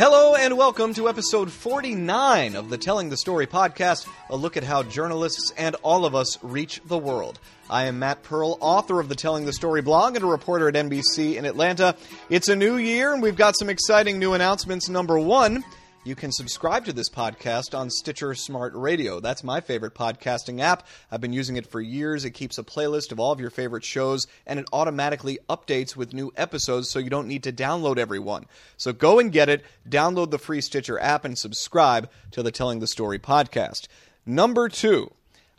Hello and welcome to episode 49 of the Telling the Story podcast, a look at how journalists and all of us reach the world. I am Matt Pearl, author of the Telling the Story blog and a reporter at NBC in Atlanta. It's a new year and we've got some exciting new announcements. Number one, you can subscribe to this podcast on Stitcher Smart Radio. That's my favorite podcasting app. I've been using it for years. It keeps a playlist of all of your favorite shows and it automatically updates with new episodes so you don't need to download every one. So go and get it, download the free Stitcher app, and subscribe to the Telling the Story podcast. Number two,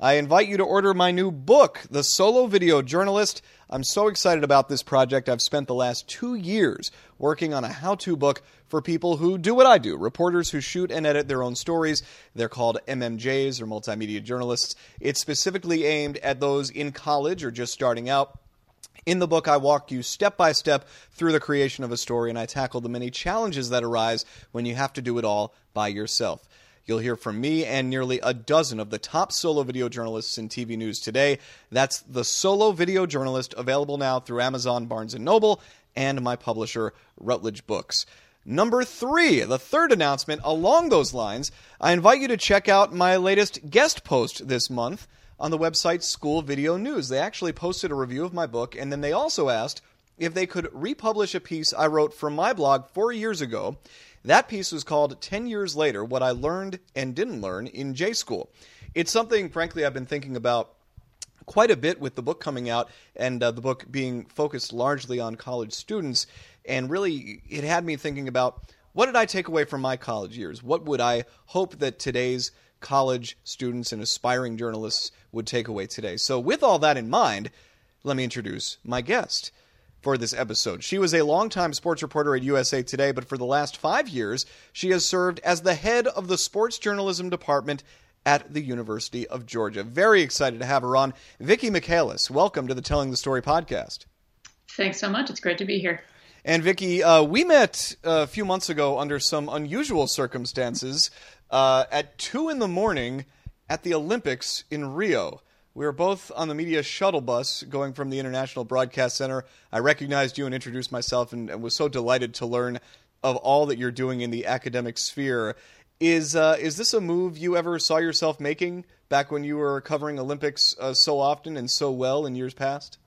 I invite you to order my new book, The Solo Video Journalist. I'm so excited about this project. I've spent the last two years working on a how to book for people who do what I do reporters who shoot and edit their own stories. They're called MMJs or multimedia journalists. It's specifically aimed at those in college or just starting out. In the book, I walk you step by step through the creation of a story and I tackle the many challenges that arise when you have to do it all by yourself. You'll hear from me and nearly a dozen of the top solo video journalists in TV news today. That's the Solo Video Journalist, available now through Amazon, Barnes & Noble, and my publisher, Routledge Books. Number three, the third announcement along those lines, I invite you to check out my latest guest post this month on the website School Video News. They actually posted a review of my book, and then they also asked if they could republish a piece I wrote for my blog four years ago. That piece was called 10 Years Later What I Learned and Didn't Learn in J School. It's something, frankly, I've been thinking about quite a bit with the book coming out and uh, the book being focused largely on college students. And really, it had me thinking about what did I take away from my college years? What would I hope that today's college students and aspiring journalists would take away today? So, with all that in mind, let me introduce my guest for this episode. She was a longtime sports reporter at USA Today, but for the last five years, she has served as the head of the sports journalism department at the University of Georgia. Very excited to have her on. Vicki Michaelis, welcome to the Telling the Story podcast. Thanks so much. It's great to be here. And Vicki, uh, we met a few months ago under some unusual circumstances uh, at two in the morning at the Olympics in Rio. We were both on the media shuttle bus going from the International Broadcast Center. I recognized you and introduced myself and, and was so delighted to learn of all that you're doing in the academic sphere. Is uh, is this a move you ever saw yourself making back when you were covering Olympics uh, so often and so well in years past?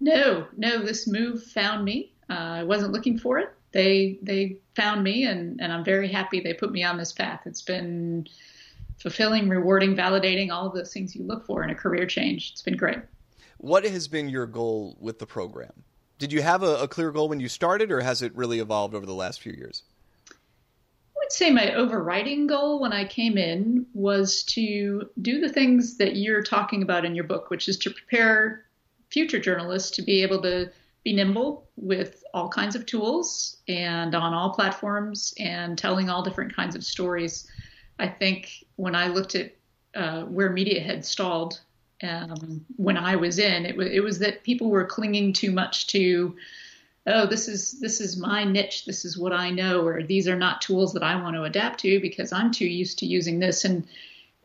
No, no. This move found me. Uh, I wasn't looking for it. They they found me, and and I'm very happy they put me on this path. It's been fulfilling, rewarding, validating, all of those things you look for in a career change. It's been great. What has been your goal with the program? Did you have a, a clear goal when you started, or has it really evolved over the last few years? I would say my overriding goal when I came in was to do the things that you're talking about in your book, which is to prepare future journalists to be able to be nimble with all kinds of tools and on all platforms and telling all different kinds of stories I think when I looked at uh, where media had stalled um, when I was in, it was it was that people were clinging too much to, oh, this is this is my niche, this is what I know, or these are not tools that I want to adapt to because I'm too used to using this, and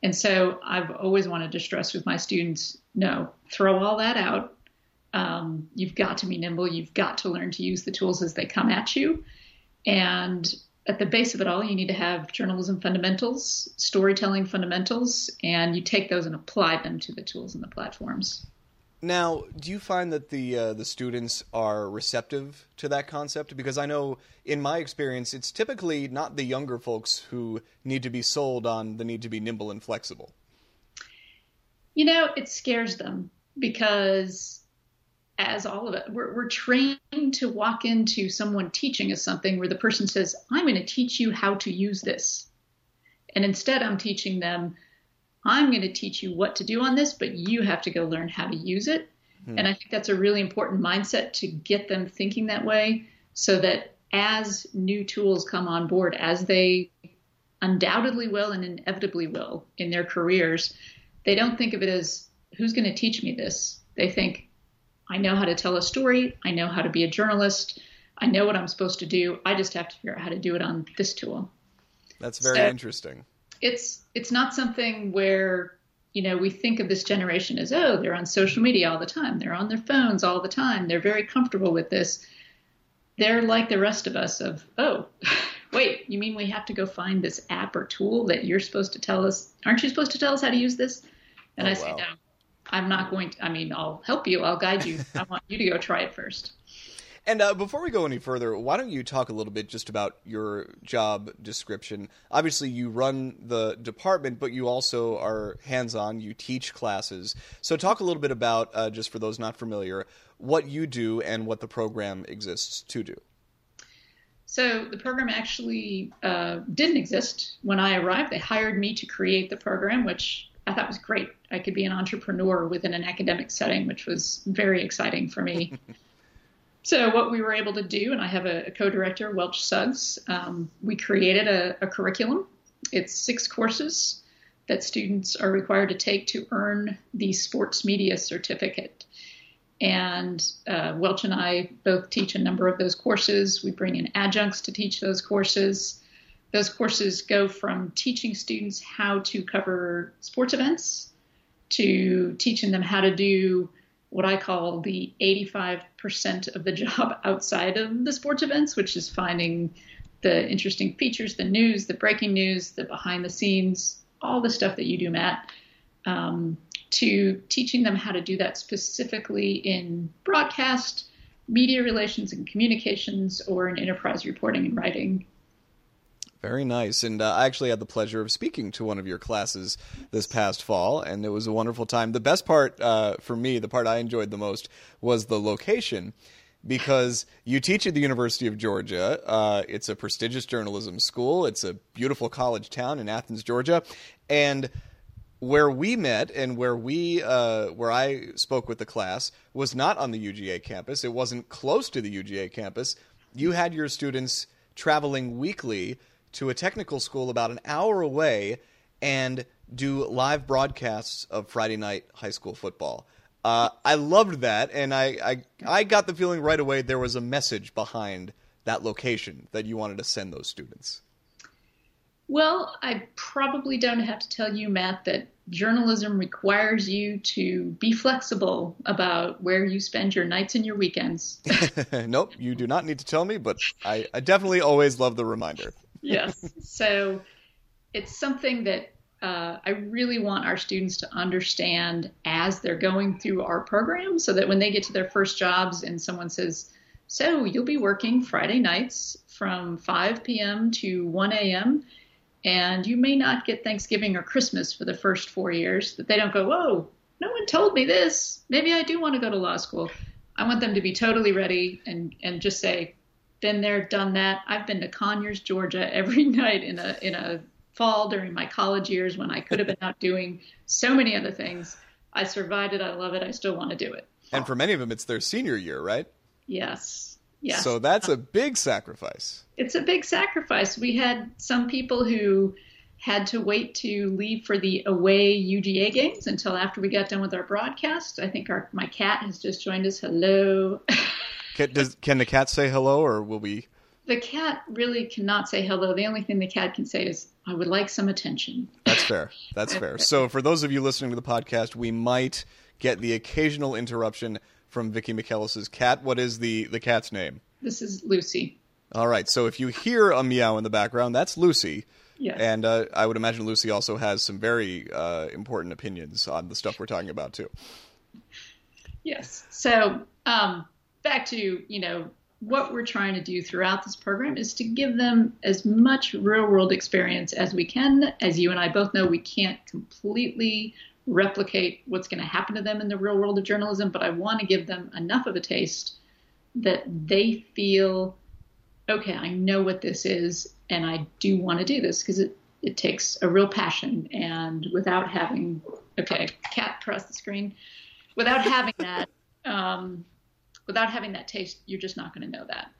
and so I've always wanted to stress with my students, no, throw all that out. Um, you've got to be nimble. You've got to learn to use the tools as they come at you, and at the base of it all, you need to have journalism fundamentals, storytelling fundamentals, and you take those and apply them to the tools and the platforms. Now, do you find that the uh, the students are receptive to that concept? Because I know, in my experience, it's typically not the younger folks who need to be sold on the need to be nimble and flexible. You know, it scares them because as all of it. We're, we're trained to walk into someone teaching us something where the person says, I'm going to teach you how to use this. And instead, I'm teaching them, I'm going to teach you what to do on this, but you have to go learn how to use it. Hmm. And I think that's a really important mindset to get them thinking that way so that as new tools come on board, as they undoubtedly will and inevitably will in their careers, they don't think of it as, who's going to teach me this? They think, I know how to tell a story. I know how to be a journalist. I know what I'm supposed to do. I just have to figure out how to do it on this tool. That's very so interesting. It's it's not something where you know we think of this generation as oh they're on social media all the time. They're on their phones all the time. They're very comfortable with this. They're like the rest of us of oh wait, you mean we have to go find this app or tool that you're supposed to tell us? Aren't you supposed to tell us how to use this? And oh, I say, wow. no, I'm not going to. I mean, I'll help you, I'll guide you. I want you to go try it first. And uh, before we go any further, why don't you talk a little bit just about your job description? Obviously, you run the department, but you also are hands on, you teach classes. So, talk a little bit about, uh, just for those not familiar, what you do and what the program exists to do. So, the program actually uh, didn't exist when I arrived. They hired me to create the program, which I thought was great. I could be an entrepreneur within an academic setting, which was very exciting for me. So what we were able to do, and I have a, a co-director, Welch Suggs, um, we created a, a, curriculum. It's six courses that students are required to take to earn the sports media certificate. And uh, Welch and I both teach a number of those courses. We bring in adjuncts to teach those courses. Those courses go from teaching students how to cover sports events to teaching them how to do what I call the 85% of the job outside of the sports events, which is finding the interesting features, the news, the breaking news, the behind the scenes, all the stuff that you do, Matt, um, to teaching them how to do that specifically in broadcast, media relations and communications, or in enterprise reporting and writing. Very nice. And uh, I actually had the pleasure of speaking to one of your classes this past fall, and it was a wonderful time. The best part uh, for me, the part I enjoyed the most, was the location. Because you teach at the University of Georgia. Uh, it's a prestigious journalism school. It's a beautiful college town in Athens, Georgia. And where we met and where we uh, where I spoke with the class was not on the UGA campus. It wasn't close to the UGA campus. You had your students traveling weekly to a technical school about an hour away and do live broadcasts of Friday night high school football. Uh, I loved that, and I, I I got the feeling right away there was a message behind that location that you wanted to send those students. Well, I probably don't have to tell you, Matt, that journalism requires you to be flexible about where you spend your nights and your weekends. nope, you do not need to tell me, but I, I definitely always love the reminder. Yes. So it's something that uh, I really want our students to understand as they're going through our program so that when they get to their first jobs and someone says, So you'll be working Friday nights from 5 p.m. to 1 a.m and you may not get Thanksgiving or Christmas for the first four years, that they don't go, whoa, no one told me this. Maybe I do want to go to law school. I want them to be totally ready and, and just say, been there, done that. I've been to Conyers, Georgia every night in a in a fall during my college years when I could have been out doing so many other things. I survived it. I love it. I still want to do it. And for many of them, it's their senior year, right? Yes. Yes. So that's a big sacrifice. It's a big sacrifice. We had some people who had to wait to leave for the away UGA games until after we got done with our broadcast. I think our my cat has just joined us. Hello. Can, does, can the cat say hello, or will we? The cat really cannot say hello. The only thing the cat can say is, "I would like some attention." That's fair. That's fair. So for those of you listening to the podcast, we might get the occasional interruption from Vicki Michaelis's cat. What is the the cat's name? This is Lucy. All right. So if you hear a meow in the background, that's Lucy. Yes. And uh, I would imagine Lucy also has some very uh, important opinions on the stuff we're talking about too. Yes. So um, back to you know what we're trying to do throughout this program is to give them as much real world experience as we can. As you and I both know, we can't completely replicate what's going to happen to them in the real world of journalism, but I want to give them enough of a taste that they feel, okay, I know what this is, and I do want to do this because it, it takes a real passion. And without having, okay, cat press the screen, without having that, um, without having that taste, you're just not going to know that.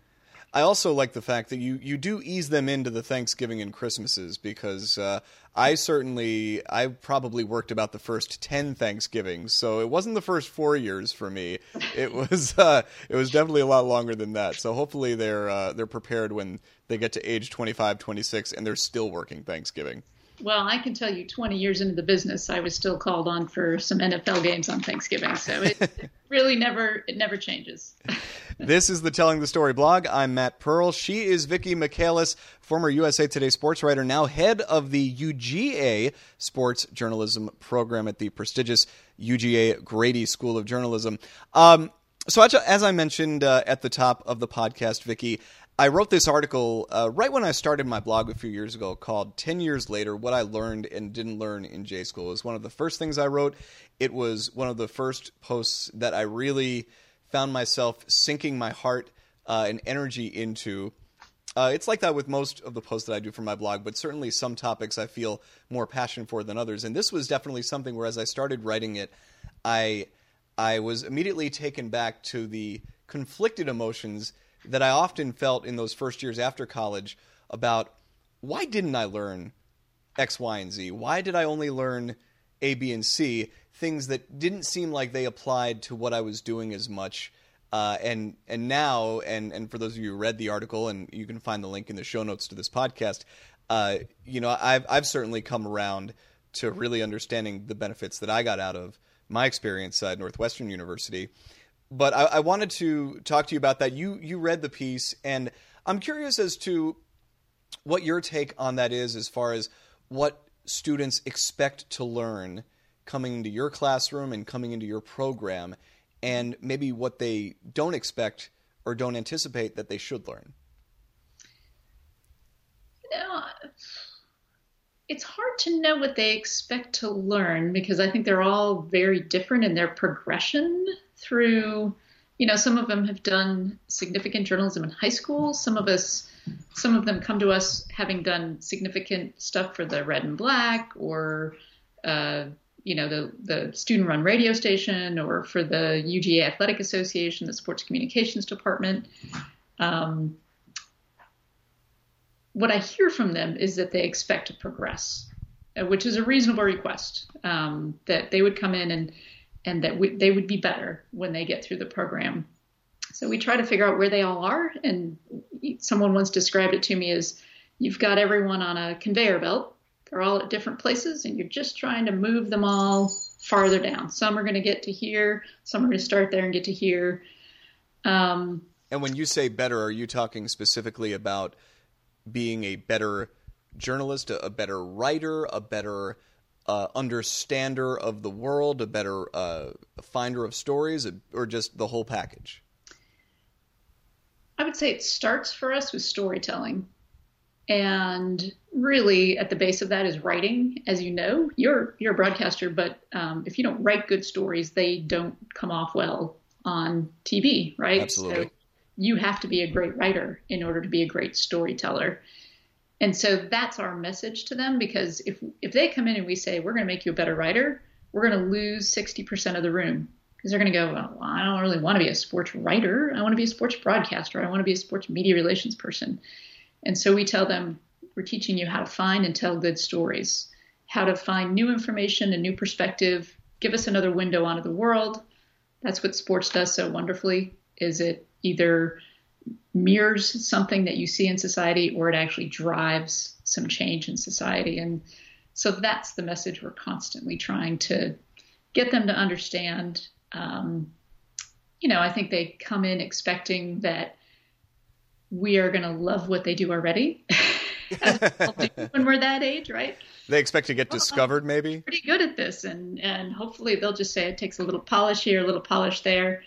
I also like the fact that you, you do ease them into the Thanksgiving and Christmases because uh, I certainly I probably worked about the first ten Thanksgivings, so it wasn't the first four years for me. It was uh, it was definitely a lot longer than that. So hopefully they're uh, they're prepared when they get to age 25, 26, and they're still working Thanksgiving. Well, I can tell you, 20 years into the business, I was still called on for some NFL games on Thanksgiving. So it, it really never it never changes. this is the Telling the Story blog. I'm Matt Pearl. She is Vicki Michaelis, former USA Today sports writer, now head of the UGA sports journalism program at the prestigious UGA Grady School of Journalism. Um, so, as I mentioned uh, at the top of the podcast, Vicki, I wrote this article uh, right when I started my blog a few years ago called 10 Years Later What I Learned and Didn't Learn in J School. It was one of the first things I wrote. It was one of the first posts that I really found myself sinking my heart uh, and energy into. Uh, it's like that with most of the posts that I do for my blog, but certainly some topics I feel more passion for than others. And this was definitely something where, as I started writing it, I I was immediately taken back to the conflicted emotions that I often felt in those first years after college about why didn't I learn X, Y, and Z? Why did I only learn A, B, and C? things that didn't seem like they applied to what I was doing as much. Uh, and and now, and and for those of you who read the article, and you can find the link in the show notes to this podcast. Uh, you know, I've I've certainly come around to really understanding the benefits that I got out of my experience at Northwestern University. But I, I wanted to talk to you about that. You you read the piece, and I'm curious as to what your take on that is, as far as what students expect to learn coming into your classroom and coming into your program, and maybe what they don't expect or don't anticipate that they should learn? You it's hard to know what they expect to learn because I think they're all very different in their progression through. You know, some of them have done significant journalism in high school. Some of us, some of them come to us having done significant stuff for the Red and Black or uh, you know the the student run radio station or for the UGA Athletic Association, the Sports Communications Department. Um, what I hear from them is that they expect to progress, uh, which is a reasonable request. Um, that they would come in and and that we, they would be better when they get through the program. So we try to figure out where they all are. And someone once described it to me as you've got everyone on a conveyor belt they're all at different places, and you're just trying to move them all farther down. Some are going to get to here, some are going to start there and get to here. Um, and when you say better, are you talking specifically about being a better journalist, a, better writer, a better uh, understander of the world, a better uh, finder of stories, or just the whole package? I would say it starts for us with storytelling. And really, at the base of that is writing. As you know, you're you're a broadcaster, but um, if you don't write good stories, they don't come off well on TV, right? Absolutely. So you have to be a great writer in order to be a great storyteller. And so that's our message to them because if if they come in and we say we're going to make you a better writer, we're going to lose 60% of the room because they're going to go, well, I don't really want to be a sports writer. I want to be a sports broadcaster. I want to be a sports media relations person. And so we tell them we're teaching you how to find and tell good stories, how to find new information and new perspective, give us another window onto the world. That's what sports does so wonderfully is it either mirrors something that you see in society or it actually drives some change in society and so that's the message we're constantly trying to get them to understand um, you know i think they come in expecting that we are going to love what they do already. when we're that age, right? They expect to get discovered, maybe. Pretty good at this, and and hopefully they'll just say it takes a little polish here, a little polish there,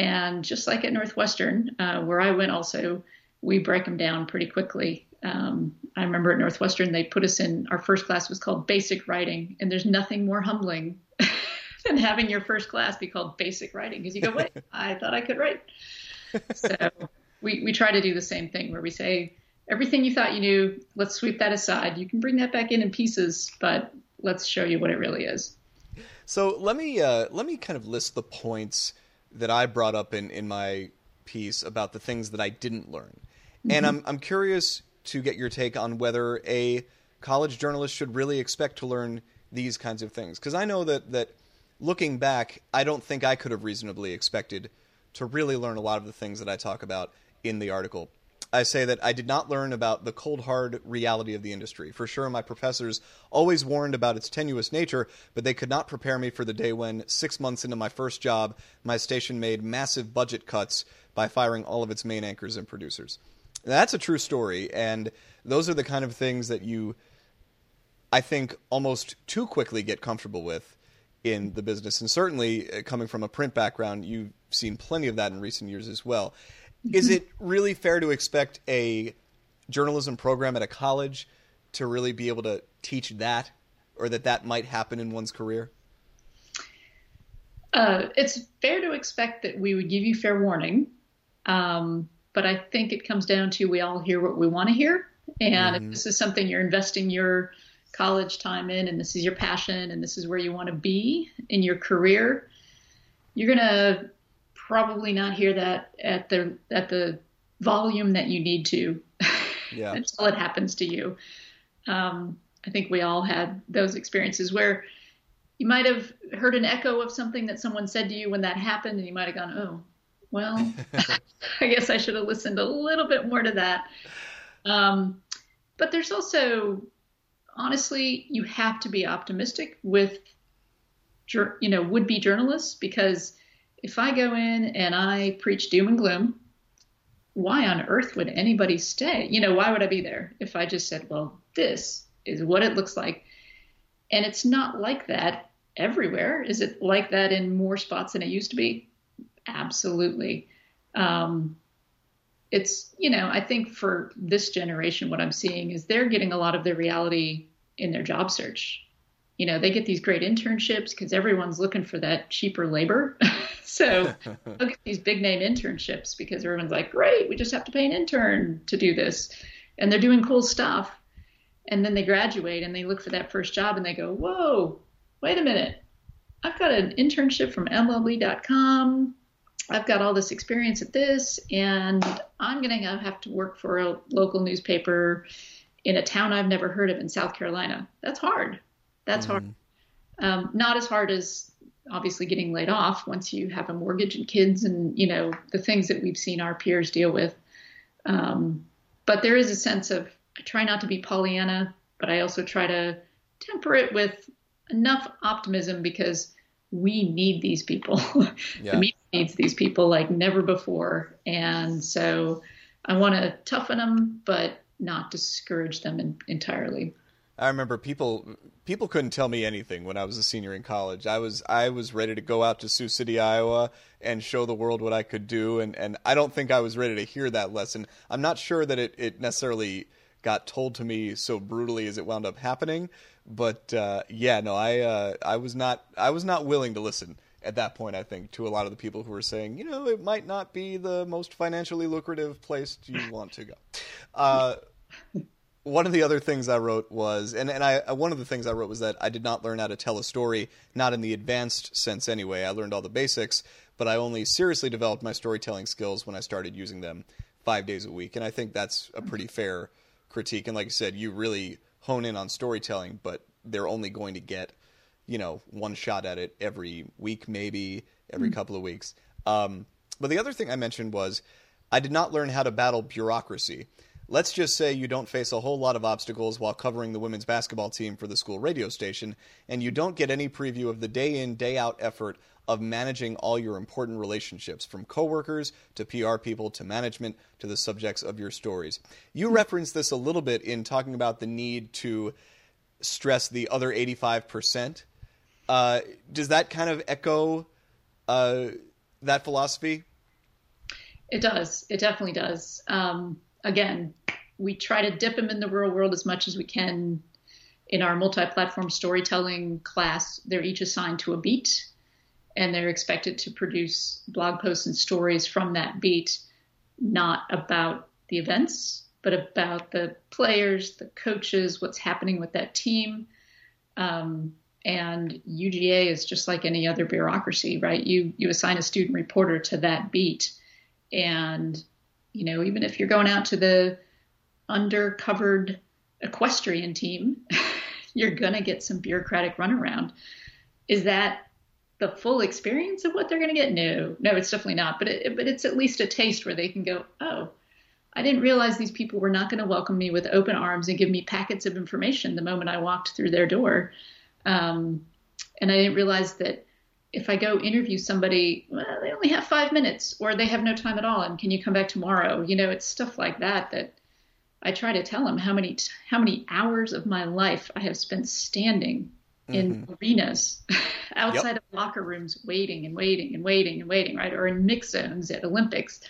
and just like at Northwestern, uh, where I went, also we break them down pretty quickly. Um, I remember at Northwestern they put us in our first class was called basic writing, and there's nothing more humbling than having your first class be called basic writing because you go, wait, I thought I could write. So we, we try to do the same thing where we say, everything you thought you knew, let's sweep that aside. You can bring that back in in pieces, but let's show you what it really is. So let me uh, let me kind of list the points that I brought up in, in my piece about the things that I didn't learn, mm-hmm. and I'm I'm curious to get your take on whether a college journalist should really expect to learn these kinds of things because I know that that looking back, I don't think I could have reasonably expected to really learn a lot of the things that I talk about in the article. I say that I did not learn about the cold, hard reality of the industry. For sure, my professors always warned about its tenuous nature, but they could not prepare me for the day when, six months into my first job, my station made massive budget cuts by firing all of its main anchors and producers. That's a true story, and those are the kind of things that you, I think, almost too quickly get comfortable with in the business. And certainly, uh, coming from a print background, you've seen plenty of that in recent years as well. Is it really fair to expect a journalism program at a college to really be able to teach that, or that that might happen in one's career? Uh, it's fair to expect that we would give you fair warning, um, but I think it comes down to we all hear what we want to hear, and mm-hmm. if this is something you're investing your college time in, and this is your passion, and this is where you want to be in your career, you're gonna probably not hear that at the at the volume that you need to yeah. until it happens to you. Um, I think we all had those experiences where you might have heard an echo of something that someone said to you when that happened, and you might have gone, "Oh, well, I guess I should have listened a little bit more to that." Um, but there's also, honestly, you have to be optimistic with, you know, would-be journalists because if I go in and I preach doom and gloom, why on earth would anybody stay? You know, why would I be there if I just said, well, this is what it looks like? And it's not like that everywhere. Is it like that in more spots than it used to be? Absolutely. Um, it's, you know, I think for this generation, what I'm seeing is they're getting a lot of their reality in their job search. You know, they get these great internships because everyone's looking for that cheaper labor. so look at these big name internships because everyone's like, great, we just have to pay an intern to do this. And they're doing cool stuff. And then they graduate and they look for that first job and they go, whoa, wait a minute. I've got an internship from MLB.com. I've got all this experience at this, and I'm going to have to work for a local newspaper in a town I've never heard of in South Carolina. That's hard. That's mm. hard. Um, not as hard as obviously getting laid off once you have a mortgage and kids and you know the things that we've seen our peers deal with um, but there is a sense of i try not to be pollyanna but i also try to temper it with enough optimism because we need these people yeah. the media needs these people like never before and so i want to toughen them but not discourage them in, entirely I remember people people couldn't tell me anything when I was a senior in college. I was I was ready to go out to Sioux City, Iowa, and show the world what I could do, and and I don't think I was ready to hear that lesson. I'm not sure that it it necessarily got told to me so brutally as it wound up happening, but uh, yeah, no, I uh, I was not I was not willing to listen at that point. I think to a lot of the people who were saying, you know, it might not be the most financially lucrative place you want to go. Uh, one of the other things I wrote was, and, and I one of the things I wrote was that I did not learn how to tell a story, not in the advanced sense anyway. I learned all the basics, but I only seriously developed my storytelling skills when I started using them five days a week. And I think that's a pretty fair critique. And like I said, you really hone in on storytelling, but they're only going to get, you know, one shot at it every week, maybe every mm-hmm. couple of weeks. Um, but the other thing I mentioned was I did not learn how to battle bureaucracy. Let's just say you don't face a whole lot of obstacles while covering the women's basketball team for the school radio station, and you don't get any preview of the day in, day out effort of managing all your important relationships, from coworkers to PR people to management to the subjects of your stories. You referenced this a little bit in talking about the need to stress the other 85%. Uh, does that kind of echo uh, that philosophy? It does. It definitely does. Um, again, we try to dip them in the real world as much as we can. In our multi-platform storytelling class, they're each assigned to a beat, and they're expected to produce blog posts and stories from that beat, not about the events, but about the players, the coaches, what's happening with that team. Um, and UGA is just like any other bureaucracy, right? You you assign a student reporter to that beat, and you know, even if you're going out to the undercovered equestrian team, you're going to get some bureaucratic runaround. Is that the full experience of what they're going to get? No, no, it's definitely not. But it, but it's at least a taste where they can go, oh, I didn't realize these people were not going to welcome me with open arms and give me packets of information the moment I walked through their door. Um, and I didn't realize that if I go interview somebody, well, they only have five minutes or they have no time at all. And can you come back tomorrow? You know, it's stuff like that that I try to tell them how many how many hours of my life I have spent standing in mm-hmm. arenas outside yep. of locker rooms waiting and waiting and waiting and waiting, right? Or in mix zones at Olympics,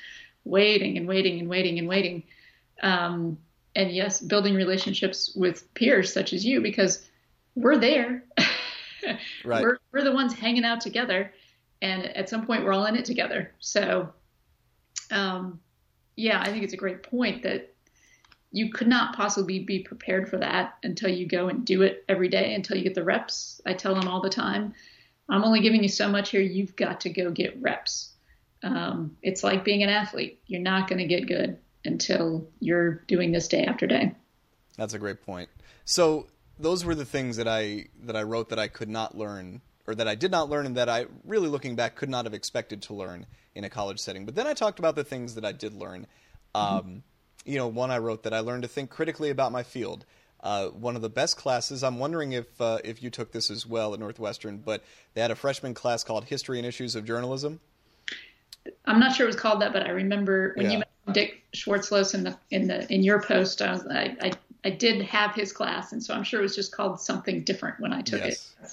waiting and waiting and waiting and waiting. Um, and yes, building relationships with peers such as you because we're there. right. We're, we're the ones hanging out together. And at some point, we're all in it together. So, um, yeah, I think it's a great point that you could not possibly be prepared for that until you go and do it every day until you get the reps. I tell them all the time, I'm only giving you so much here. You've got to go get reps. Um, it's like being an athlete. You're not going to get good until you're doing this day after day. That's a great point. So those were the things that I that I wrote that I could not learn or that I did not learn and that I really looking back could not have expected to learn in a college setting. But then I talked about the things that I did learn. Um, mm-hmm you know, one I wrote that I learned to think critically about my field. Uh, one of the best classes. I'm wondering if uh, if you took this as well at Northwestern, but they had a freshman class called History and Issues of Journalism. I'm not sure it was called that, but I remember when yeah. you mentioned Dick Schwarzlose in the in the in your post, I, was, I, I I did have his class, and so I'm sure it was just called something different when I took yes. it.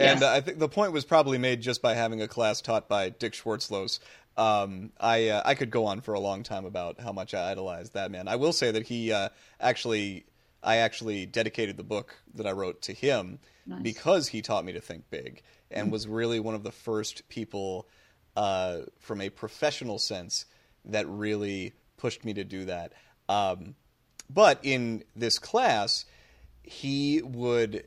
And uh, I think the point was probably made just by having a class taught by Dick Schwarzlose. Um, I uh, I could go on for a long time about how much I idolized that man. I will say that he uh, actually I actually dedicated the book that I wrote to him nice. because he taught me to think big and mm-hmm. was really one of the first people uh, from a professional sense that really pushed me to do that. Um, but in this class, he would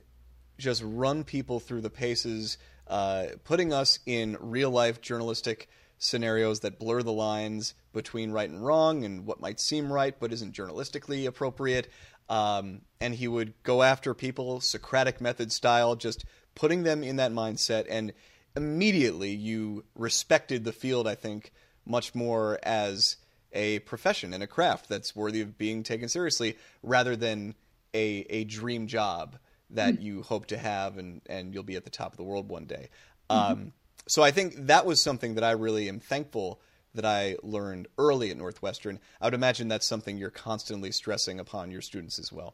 just run people through the paces, uh, putting us in real life journalistic scenarios that blur the lines between right and wrong and what might seem right but isn't journalistically appropriate. Um, and he would go after people Socratic method style, just putting them in that mindset. And immediately you respected the field, I think, much more as a profession and a craft that's worthy of being taken seriously rather than a, a dream job that mm-hmm. you hope to have and, and you'll be at the top of the world one day. Mm-hmm. So I think that was something that I really am thankful that I learned early at Northwestern. I would imagine that's something you're constantly stressing upon your students as well.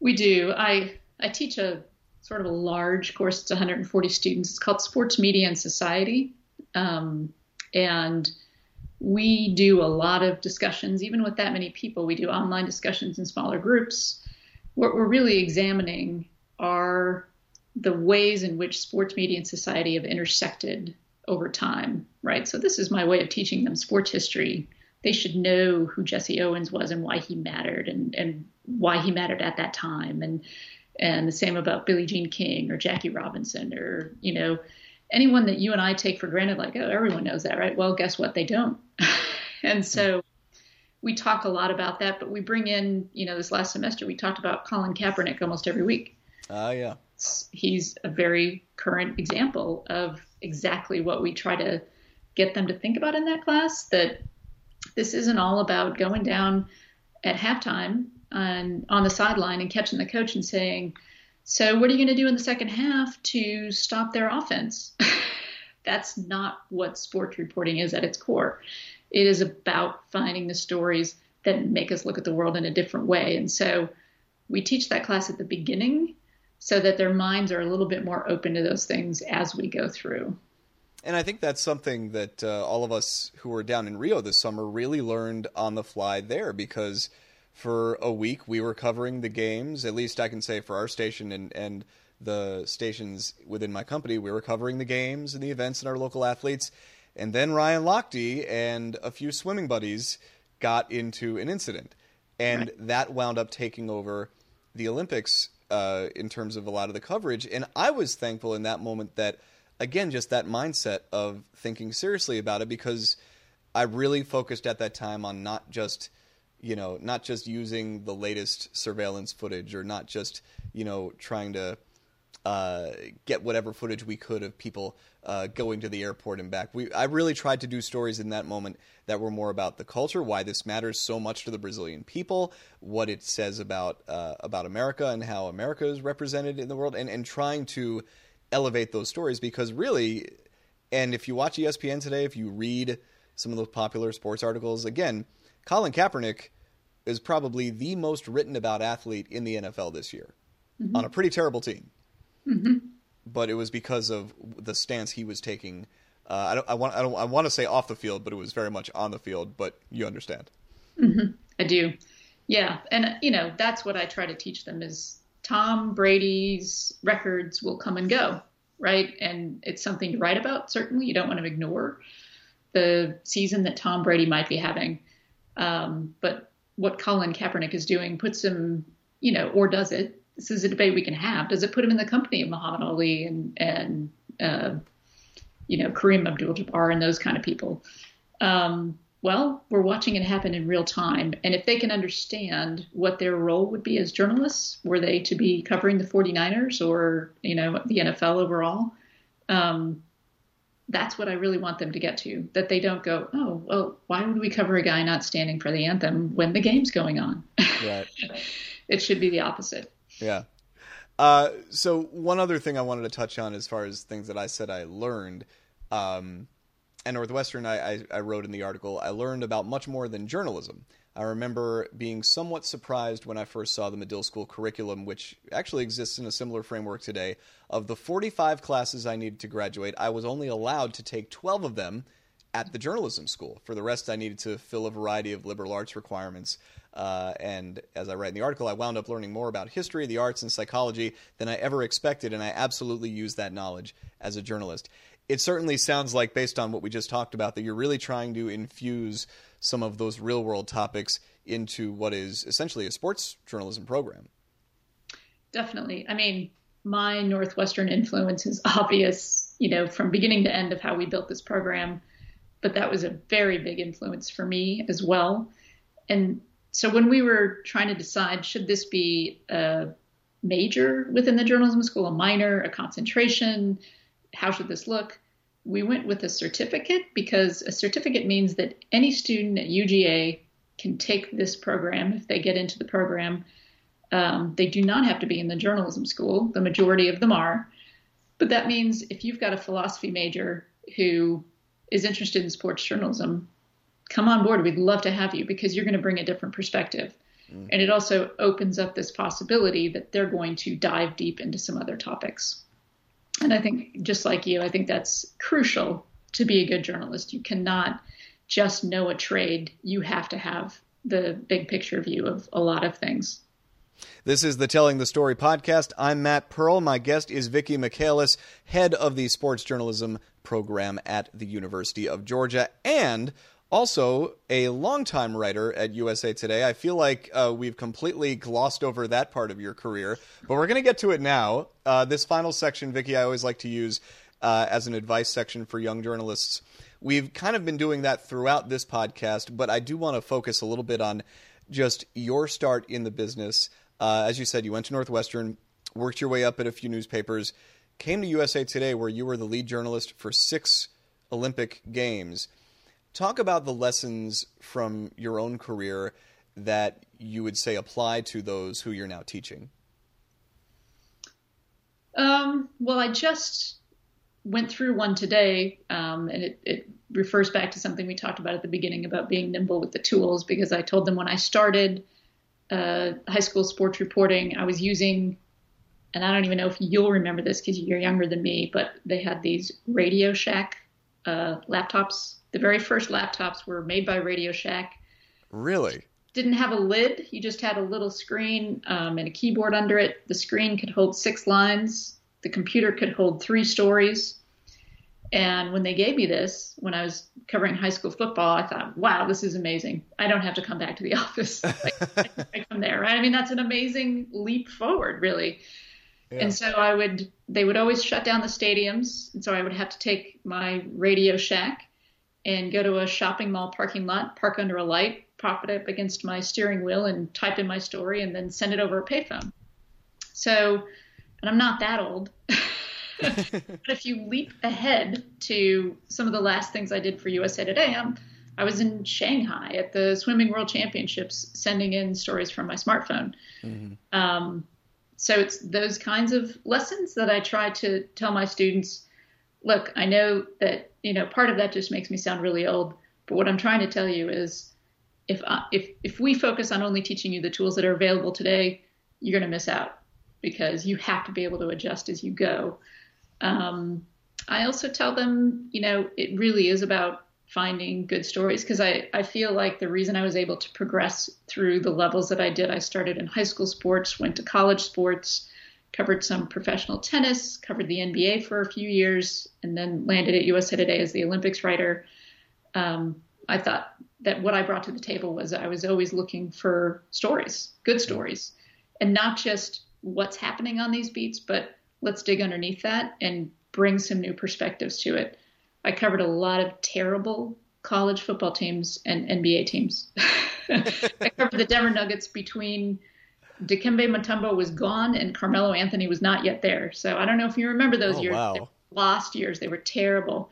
We do. I I teach a sort of a large course. It's 140 students. It's called Sports Media and Society, um, and we do a lot of discussions. Even with that many people, we do online discussions in smaller groups. What we're really examining are the ways in which sports media and society have intersected over time, right? So this is my way of teaching them sports history. They should know who Jesse Owens was and why he mattered and, and why he mattered at that time. And and the same about Billie Jean King or Jackie Robinson or, you know, anyone that you and I take for granted, like, oh, everyone knows that, right? Well, guess what? They don't. and so we talk a lot about that, but we bring in, you know, this last semester we talked about Colin Kaepernick almost every week. Oh, uh, yeah he's a very current example of exactly what we try to get them to think about in that class that this isn't all about going down at halftime and on the sideline and catching the coach and saying, So, what are you going to do in the second half to stop their offense? That's not what sports reporting is at its core. It is about finding the stories that make us look at the world in a different way. And so, we teach that class at the beginning so that their minds are a little bit more open to those things as we go through. And I think that's something that uh, all of us who were down in Rio this summer really learned on the fly there because for a week we were covering the games, at least I can say for our station and, and the stations within my company, we were covering the games and the events and our local athletes. And then Ryan Lochte and a few swimming buddies got into an incident. And right. that wound up taking over the Olympics uh, in terms of a lot of the coverage. And I was thankful in that moment that, again, just that mindset of thinking seriously about it because I really focused at that time on not just, you know, not just using the latest surveillance footage or not just, you know, trying to uh, get whatever footage we could of people uh, going to the airport and back. We I really tried to do stories in that moment that were more about the culture, why this matters so much to the Brazilian people, what it says about uh, about America and how America is represented in the world, and and trying to elevate those stories because really, and if you watch ESPN today, if you read some of those popular sports articles, again, Colin Kaepernick is probably the most written about athlete in the NFL this year mm-hmm. on a pretty terrible team. Mm-hmm. But it was because of the stance he was taking. Uh, I don't. I want. I don't. I want to say off the field, but it was very much on the field. But you understand. Mm-hmm. I do. Yeah, and you know that's what I try to teach them is Tom Brady's records will come and go, right? And it's something to write about. Certainly, you don't want to ignore the season that Tom Brady might be having. Um, but what Colin Kaepernick is doing puts him, you know, or does it? This is a debate we can have. Does it put him in the company of Muhammad Ali and and uh, you know Kareem Abdul-Jabbar and those kind of people? Um, well, we're watching it happen in real time, and if they can understand what their role would be as journalists, were they to be covering the 49ers or you know the NFL overall, um, that's what I really want them to get to. That they don't go, oh, well, why would we cover a guy not standing for the anthem when the game's going on? Right. it should be the opposite. Yeah. Uh, so one other thing I wanted to touch on, as far as things that I said I learned, um, and Northwestern, I, I, I wrote in the article, I learned about much more than journalism. I remember being somewhat surprised when I first saw the Medill School curriculum, which actually exists in a similar framework today. Of the 45 classes I needed to graduate, I was only allowed to take 12 of them at the journalism school. For the rest, I needed to fill a variety of liberal arts requirements. Uh, and as I write in the article, I wound up learning more about history, the arts, and psychology than I ever expected, and I absolutely used that knowledge as a journalist. It certainly sounds like, based on what we just talked about, that you're really trying to infuse some of those real world topics into what is essentially a sports journalism program. Definitely. I mean, my Northwestern influence is obvious, you know, from beginning to end of how we built this program, but that was a very big influence for me as well. And so when we were trying to decide should this be a major within the journalism school, a minor, a concentration, how should this look? we went with a certificate because a certificate means that any student at UGA can take this program if they get into the program. Um, they do not have to be in the journalism school. The majority of them are. But that means if you've got a philosophy major who is interested in sports journalism, come on board. We'd love to have you because you're going to bring a different perspective. Mm. And it also opens up this possibility that they're going to dive deep into some other topics. And I think, just like you, I think that's crucial to be a good journalist. You cannot just know a trade, you have to have the big picture view of a lot of things. This is the Telling the Story podcast. I'm Matt Pearl. My guest is Vicki Michaelis, head of the sports journalism program at the University of Georgia and also a longtime writer at USA Today. I feel like uh, we've completely glossed over that part of your career, but we're going to get to it now. Uh, this final section, Vicki, I always like to use uh, as an advice section for young journalists. We've kind of been doing that throughout this podcast, but I do want to focus a little bit on just your start in the business. Uh, as you said, you went to Northwestern, worked your way up at a few newspapers, came to USA Today, where you were the lead journalist for six Olympic Games Talk about the lessons from your own career that you would say apply to those who you're now teaching. Um, well, I just went through one today, um, and it, it, refers back to something we talked about at the beginning about being nimble with the tools. Because I told them when I started uh, high school sports reporting, I was using, and I don't even know if you'll remember this because you're younger than me, but they had these Radio Shack uh, laptops the very first laptops were made by Radio Shack. Really? Didn't have a lid. You just had a little screen um, and a keyboard under it. The screen could hold six lines. The computer could hold three stories. And when they gave me this, when I was covering high school football, I thought, wow, this is amazing. I don't have to come back to the office. I, I come there, right? I mean, that's an amazing leap forward, really. Yeah. And so I would, they would always shut down the stadiums. And so I would have to take my Radio Shack and go to a shopping mall parking lot, park under a light, prop it up against my steering wheel, and type in my story, and then send it over a payphone. So and I'm not that old. but if you leap ahead to some of the last things I did for USA Today, I'm, I was in Shanghai at the Swimming World Championships, sending in stories from my smartphone. Mm-hmm. Um, so it's those kinds of lessons that I try to tell my students. Look, I know that you know part of that just makes me sound really old, but what I'm trying to tell you is, if I, if if we focus on only teaching you the tools that are available today, you're going to miss out because you have to be able to adjust as you go. Um, I also tell them, you know, it really is about finding good stories because I, I feel like the reason I was able to progress through the levels that I did, I started in high school sports, went to college sports, covered some professional tennis, covered the NBA for a few years, and then landed at USA Today as the Olympics writer. Um, I thought that what I brought to the table was I was always looking for stories, good stories, and not just what's happening on these beats, but let's dig underneath that and bring some new perspectives to it. I covered a lot of terrible college football teams and NBA teams. I covered the Denver Nuggets between Dikembe Mutombo was gone and Carmelo Anthony was not yet there. So I don't know if you remember those oh, years. Wow. Lost years. They were terrible.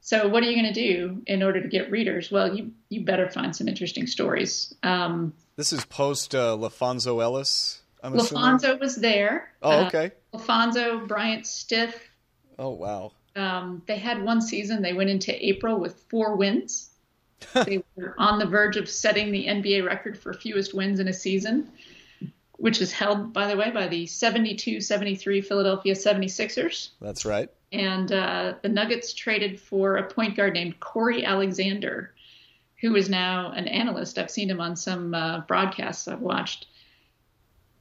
So what are you going to do in order to get readers? Well, you you better find some interesting stories. Um, this is post uh, LaPhonso Ellis. I'm LaPhonso was there. Oh, okay. Uh, LaPhonso, Bryant Stith. Oh, wow. Um, they had one season. They went into April with four wins. they were on the verge of setting the NBA record for fewest wins in a season, which is held, by the way, by the 72 73 Philadelphia 76ers. That's right. And uh, the Nuggets traded for a point guard named Cory Alexander, who is now an analyst. I've seen him on some uh, broadcasts I've watched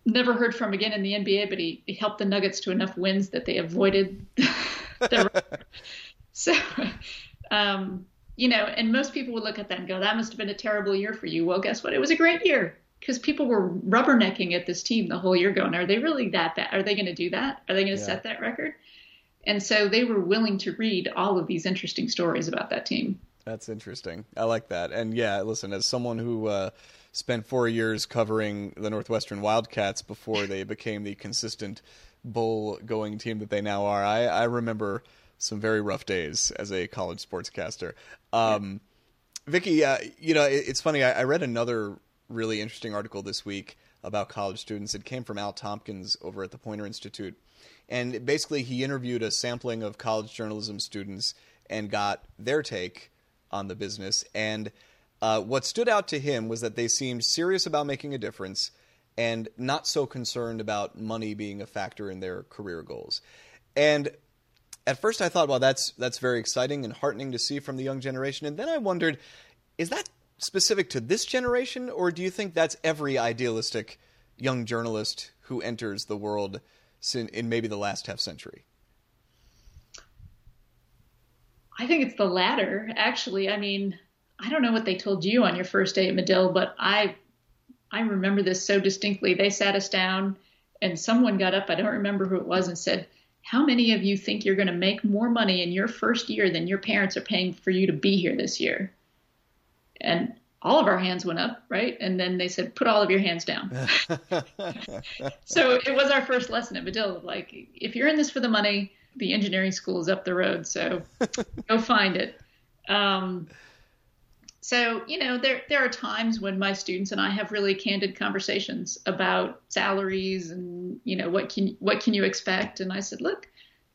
never heard from again in the NBA, but he, he helped the Nuggets to enough wins that they avoided the So, um, you know, and most people would look at that and go, that must have been a terrible year for you. Well, guess what? It was a great year because people were rubbernecking at this team the whole year going, are they really that bad? Are they going to do that? Are they going to yeah. set that record? And so they were willing to read all of these interesting stories about that team. That's interesting. I like that. And yeah, listen, as someone who, uh, spent four years covering the Northwestern Wildcats before they became the consistent bowl going team that they now are. I, I remember some very rough days as a college sportscaster. Um, Vicki, uh, you know, it, it's funny. I, I, read another really interesting article this week about college students. It came from Al Tompkins over at the Poynter Institute. And basically, he interviewed a sampling of college journalism students and got their take on the business. And uh, what stood out to him was that they seemed serious about making a difference and not so concerned about money being a factor in their career goals. And at first I thought, well, that's that's very exciting and heartening to see from the young generation. And then I wondered, is that specific to this generation, or do you think that's every idealistic young journalist who enters the world in maybe the last half century? I think it's the latter, actually. I mean, I don't know what they told you on your first day at Medill, but I I remember this so distinctly. They sat us down and someone got up, I don't remember who it was, and said, How many of you think you're going to make more money in your first year than your parents are paying for you to be here this year? And all of our hands went up, right? And then they said, Put all of your hands down. so it was our first lesson at Medill. Like, if you're in this for the money, the engineering school is up the road. So go find it. Um, so, you know, there there are times when my students and I have really candid conversations about salaries and, you know, what can what can you expect? And I said, look,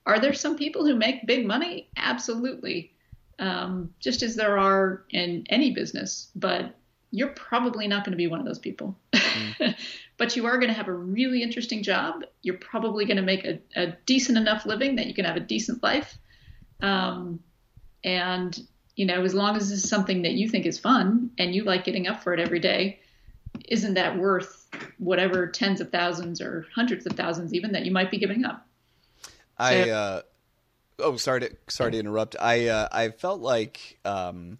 are there some people who make big money? Absolutely. Um, just as there are in any business, but you're probably not going to be one of those people. Mm. but you are going to have a really interesting job. You're probably going to make a, a, decent enough living that you can have a decent life. Um, and you know, as long as this is something that you think is fun and you like getting up for it every day, isn't that worth whatever tens of thousands or hundreds of thousands even that you might be giving up? I uh, oh sorry to sorry to interrupt. I uh, I felt like um,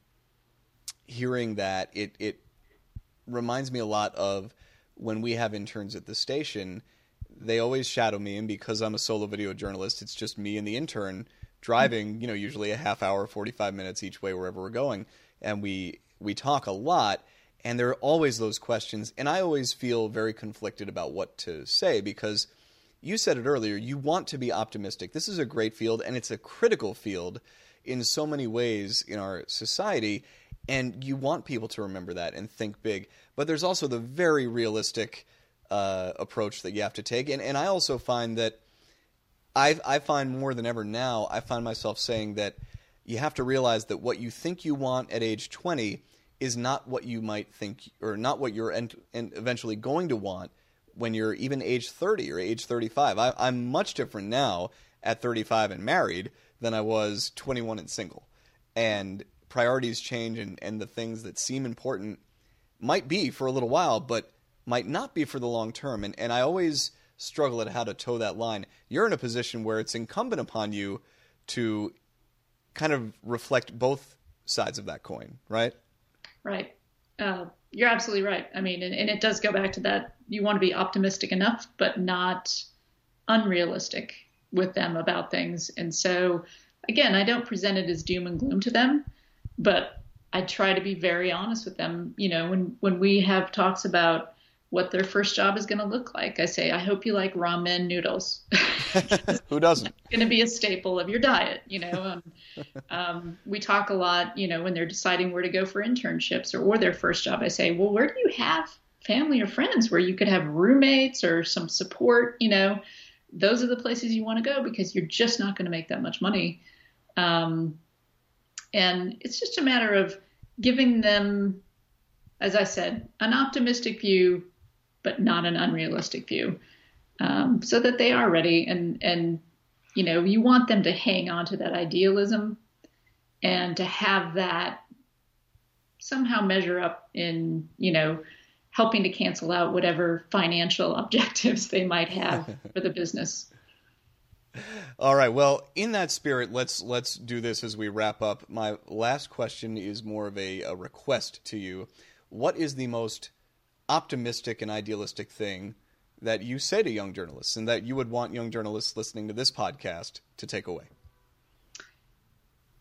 hearing that it it reminds me a lot of when we have interns at the station. They always shadow me, and because I'm a solo video journalist, it's just me and the intern driving, you know, usually a half hour, 45 minutes each way wherever we're going, and we we talk a lot and there are always those questions and I always feel very conflicted about what to say because you said it earlier, you want to be optimistic. This is a great field, and it's a critical field in so many ways in our society. And you want people to remember that and think big. But there's also the very realistic uh, approach that you have to take. And, and I also find that I, I find more than ever now, I find myself saying that you have to realize that what you think you want at age 20 is not what you might think, or not what you're en- eventually going to want when you're even age 30 or age 35. I, I'm much different now at 35 and married than I was 21 and single. And priorities change, and, and the things that seem important might be for a little while, but might not be for the long term. And, and I always struggle at how to toe that line. You're in a position where it's incumbent upon you to kind of reflect both sides of that coin, right? Right. Uh, you're absolutely right. I mean, and, and it does go back to that. You want to be optimistic enough, but not unrealistic with them about things. And so, again, I don't present it as doom and gloom to them, but I try to be very honest with them. You know, when when we have talks about what their first job is going to look like. I say, I hope you like ramen noodles. Who doesn't? It's going to be a staple of your diet. You know, um, um, we talk a lot. You know, when they're deciding where to go for internships or, or their first job, I say, well, where do you have family or friends where you could have roommates or some support? You know, those are the places you want to go because you're just not going to make that much money. Um, and it's just a matter of giving them, as I said, an optimistic view but not an unrealistic view, um, so that they are ready. And and you know, you want them to hang on to that idealism and to have that somehow measure up in you know helping to cancel out whatever financial objectives they might have for the business. All right. Well, in that spirit, let's let's do this as we wrap up. My last question is more of a, a request to you. What is the most optimistic and idealistic thing that you say to young journalists and that you would want young journalists listening to this podcast to take away?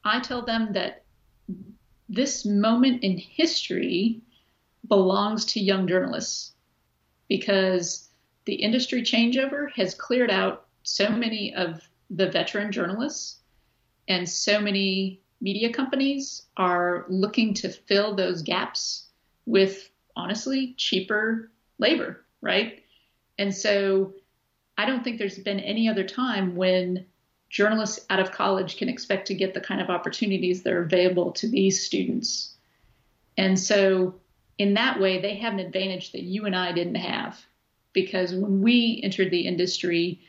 I tell them that this moment in history belongs to young journalists because the industry changeover has cleared out so many of the veteran journalists and so many media companies are looking to fill those gaps with honestly cheaper labor, right? And so I don't think there's been any other time when journalists out of college can expect to get the kind of opportunities that are available to these students. And so, in that way, they have an advantage that you and I didn't have. Because when we entered the industry,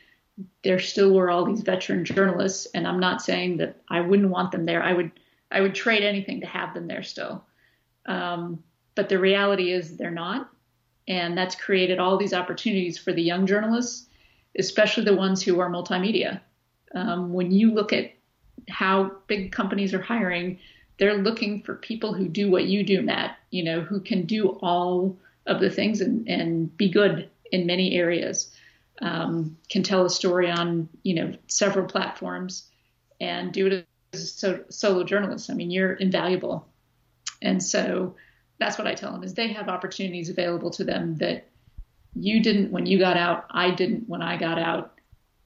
there still were all these veteran journalists, and I'm not saying that I wouldn't want them there. I would I would trade anything to have them there still. Um, but the reality is they're not. And that's created all these opportunities for the young journalists, especially the ones who are multimedia. Um, when you look at how big companies are hiring, they're looking for people who do what you do, Matt, you know, who can do all of the things and, and be good in many areas, um, can tell a story on, you know, several platforms and do it as a so, solo journalist. I mean, you're invaluable. And so that's what I tell them is they have opportunities available to them that you didn't when you got out, I didn't when I got out.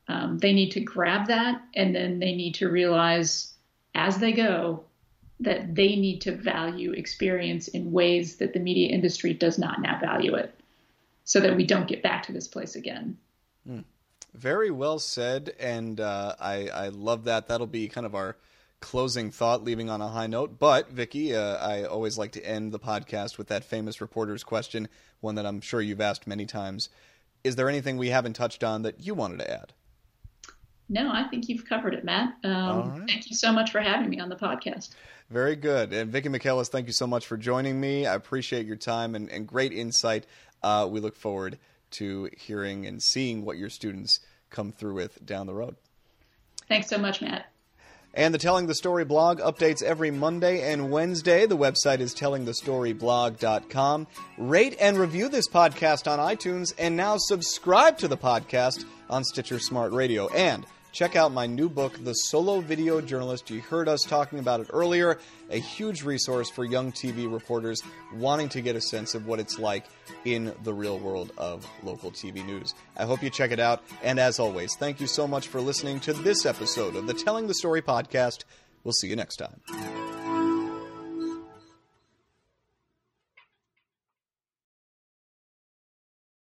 Um, they need to grab that and then they need to realize as they go that they need to value experience in ways that the media industry does not now value it so that we don't get back to this place again. Mm. Very well said. And uh, I, I love that. That'll be kind of our closing thought, leaving on a high note. But, Vicki, uh, I always like to end the podcast with that famous reporter's question, one that I'm sure you've asked many times. Is there anything we haven't touched on that you wanted to add? No, I think you've covered it, Matt. Um, right. Thank you so much for having me on the podcast. Very good. And Vicki Michaelis, thank you so much for joining me. I appreciate your time and, and great insight. Uh, we look forward to hearing and seeing what your students come through with down the road. Thanks so much, Matt. And the Telling the Story blog updates every Monday and Wednesday. The website is tellingthestoryblog.com. Rate and review this podcast on iTunes, and now subscribe to the podcast on Stitcher Smart Radio. And check out my new book, The Solo Video Journalist. You heard us talking about it earlier. A huge resource for young TV reporters wanting to get a sense of what it's like in the real world of local TV news. I hope you check it out. And as always, thank you so much for listening to this episode of the Telling the Story podcast. We'll see you next time.